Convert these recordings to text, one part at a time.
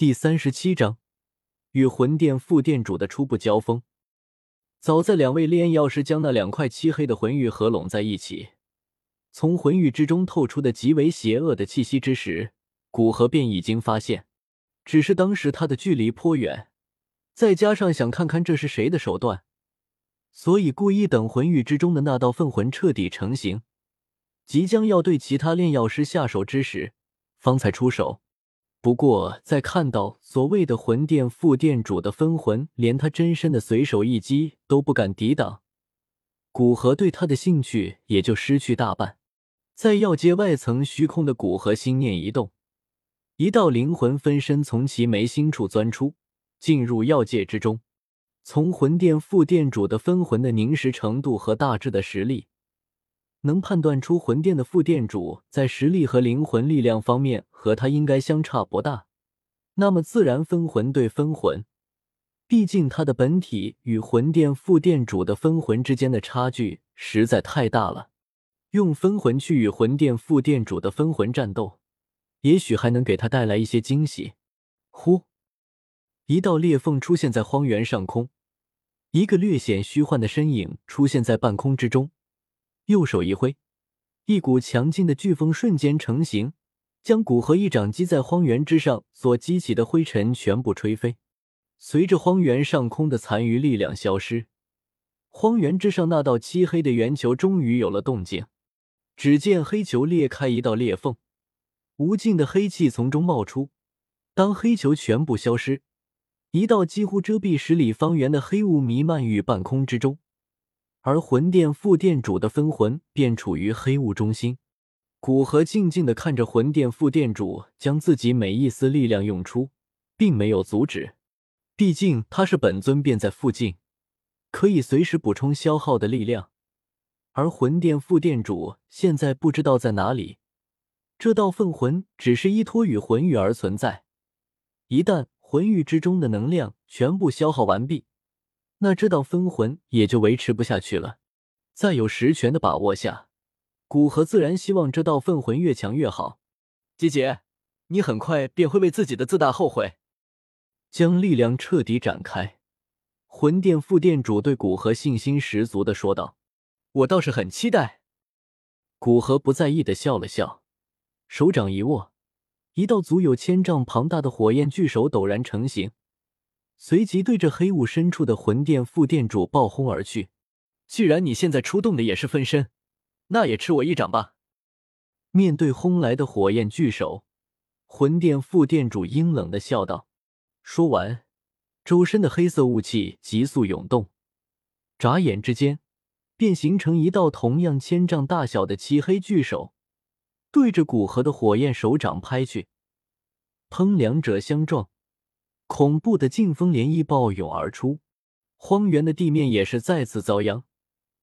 第三十七章与魂殿副殿主的初步交锋。早在两位炼药师将那两块漆黑的魂玉合拢在一起，从魂玉之中透出的极为邪恶的气息之时，古河便已经发现。只是当时他的距离颇远，再加上想看看这是谁的手段，所以故意等魂玉之中的那道凤魂彻底成型，即将要对其他炼药师下手之时，方才出手。不过，在看到所谓的魂殿副殿主的分魂连他真身的随手一击都不敢抵挡，古河对他的兴趣也就失去大半。在药界外层虚空的古河心念一动，一道灵魂分身从其眉心处钻出，进入药界之中。从魂殿副殿主的分魂的凝实程度和大致的实力。能判断出魂殿的副殿主在实力和灵魂力量方面和他应该相差不大，那么自然分魂对分魂，毕竟他的本体与魂殿副殿主的分魂之间的差距实在太大了。用分魂去与魂殿副殿主的分魂战斗，也许还能给他带来一些惊喜。呼，一道裂缝出现在荒原上空，一个略显虚幻的身影出现在半空之中。右手一挥，一股强劲的飓风瞬间成型，将古河一掌击在荒原之上所激起的灰尘全部吹飞。随着荒原上空的残余力量消失，荒原之上那道漆黑的圆球终于有了动静。只见黑球裂开一道裂缝，无尽的黑气从中冒出。当黑球全部消失，一道几乎遮蔽十里方圆的黑雾弥漫于半空之中。而魂殿副殿主的分魂便处于黑雾中心，古河静静的看着魂殿副殿主将自己每一丝力量用出，并没有阻止。毕竟他是本尊便在附近，可以随时补充消耗的力量。而魂殿副殿主现在不知道在哪里，这道分魂只是依托于魂玉而存在，一旦魂玉之中的能量全部消耗完毕。那这道分魂也就维持不下去了。在有实权的把握下，古河自然希望这道分魂越强越好。姐姐，你很快便会为自己的自大后悔。将力量彻底展开，魂殿副殿主对古河信心十足的说道：“我倒是很期待。”古河不在意的笑了笑，手掌一握，一道足有千丈庞大的火焰巨手陡然成型。随即对着黑雾深处的魂殿副殿主暴轰而去。既然你现在出动的也是分身，那也吃我一掌吧！面对轰来的火焰巨手，魂殿副殿主阴冷的笑道。说完，周身的黑色雾气急速涌动，眨眼之间，便形成一道同样千丈大小的漆黑巨手，对着古河的火焰手掌拍去。砰！两者相撞。恐怖的劲风涟漪暴涌而出，荒原的地面也是再次遭殃，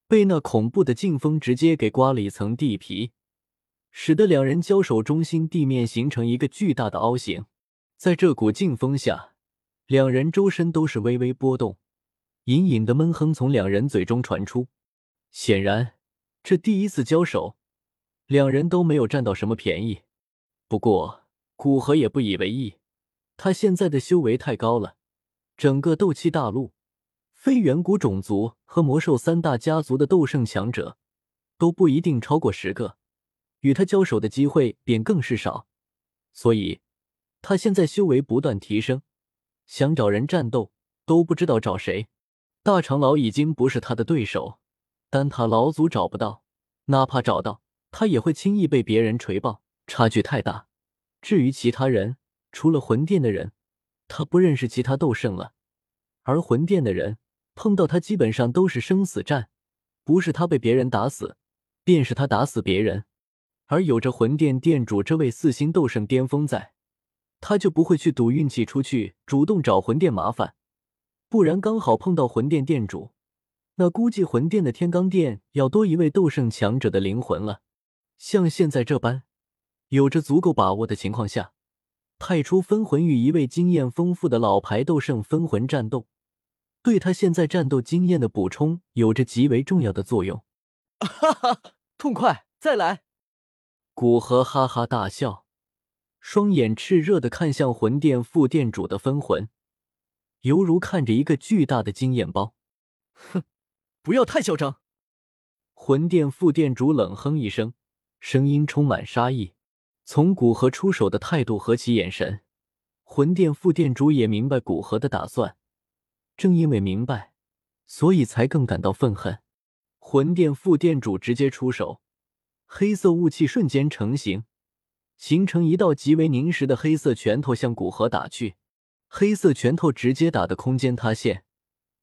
被那恐怖的劲风直接给刮了一层地皮，使得两人交手中心地面形成一个巨大的凹形。在这股劲风下，两人周身都是微微波动，隐隐的闷哼从两人嘴中传出。显然，这第一次交手，两人都没有占到什么便宜。不过，古河也不以为意。他现在的修为太高了，整个斗气大陆，非远古种族和魔兽三大家族的斗圣强者都不一定超过十个，与他交手的机会便更是少。所以，他现在修为不断提升，想找人战斗都不知道找谁。大长老已经不是他的对手，丹塔老祖找不到，哪怕找到，他也会轻易被别人锤爆，差距太大。至于其他人，除了魂殿的人，他不认识其他斗圣了。而魂殿的人碰到他，基本上都是生死战，不是他被别人打死，便是他打死别人。而有着魂殿殿主这位四星斗圣巅峰在，他就不会去赌运气出去主动找魂殿麻烦。不然刚好碰到魂殿殿主，那估计魂殿的天罡殿要多一位斗圣强者的灵魂了。像现在这般，有着足够把握的情况下。派出分魂与一位经验丰富的老牌斗圣分魂战斗，对他现在战斗经验的补充有着极为重要的作用。哈哈，痛快！再来！古河哈哈大笑，双眼炽热的看向魂殿副殿主的分魂，犹如看着一个巨大的经验包。哼，不要太嚣张！魂殿副殿主冷哼一声，声音充满杀意。从古河出手的态度和其眼神，魂殿副殿主也明白古河的打算。正因为明白，所以才更感到愤恨。魂殿副殿主直接出手，黑色雾气瞬间成型，形成一道极为凝实的黑色拳头向古河打去。黑色拳头直接打得空间塌陷，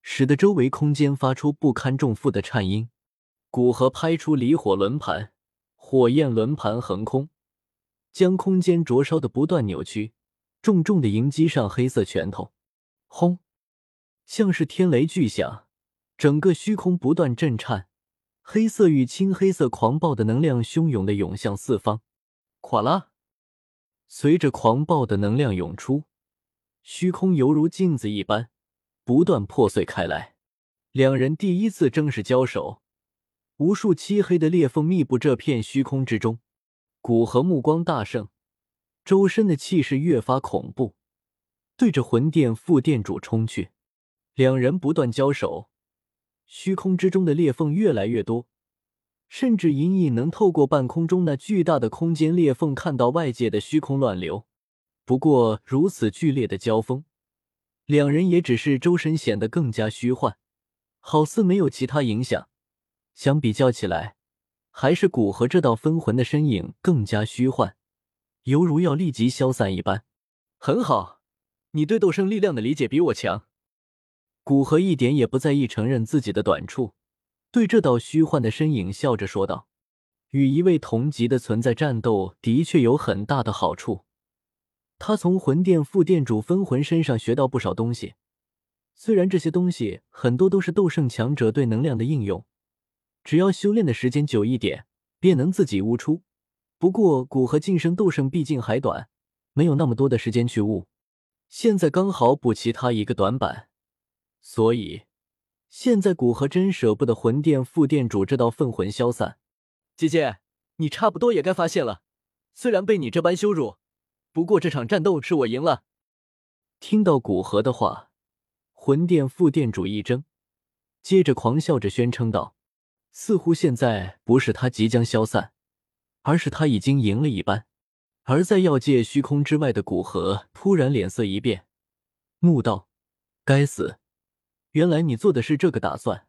使得周围空间发出不堪重负的颤音。古河拍出离火轮盘，火焰轮盘横空，将空间灼烧的不断扭曲，重重的迎击上黑色拳头。轰！像是天雷巨响，整个虚空不断震颤，黑色与青黑色狂暴的能量汹涌的涌向四方。垮啦！随着狂暴的能量涌出，虚空犹如镜子一般，不断破碎开来。两人第一次正式交手，无数漆黑的裂缝密布这片虚空之中。古河目光大盛，周身的气势越发恐怖，对着魂殿副殿主冲去。两人不断交手，虚空之中的裂缝越来越多，甚至隐隐能透过半空中那巨大的空间裂缝看到外界的虚空乱流。不过，如此剧烈的交锋，两人也只是周身显得更加虚幻，好似没有其他影响。相比较起来，还是古河这道分魂的身影更加虚幻，犹如要立即消散一般。很好，你对斗圣力量的理解比我强。古河一点也不在意承认自己的短处，对这道虚幻的身影笑着说道：“与一位同级的存在战斗的确有很大的好处。他从魂殿副殿主分魂身上学到不少东西，虽然这些东西很多都是斗圣强者对能量的应用，只要修炼的时间久一点，便能自己悟出。不过古河晋升斗圣毕竟还短，没有那么多的时间去悟，现在刚好补齐他一个短板。”所以，现在古河真舍不得魂殿副殿主这道分魂消散。姐姐，你差不多也该发现了，虽然被你这般羞辱，不过这场战斗是我赢了。听到古河的话，魂殿副殿主一怔，接着狂笑着宣称道：“似乎现在不是他即将消散，而是他已经赢了一般。”而在药界虚空之外的古河突然脸色一变，怒道：“该死！”原来你做的是这个打算。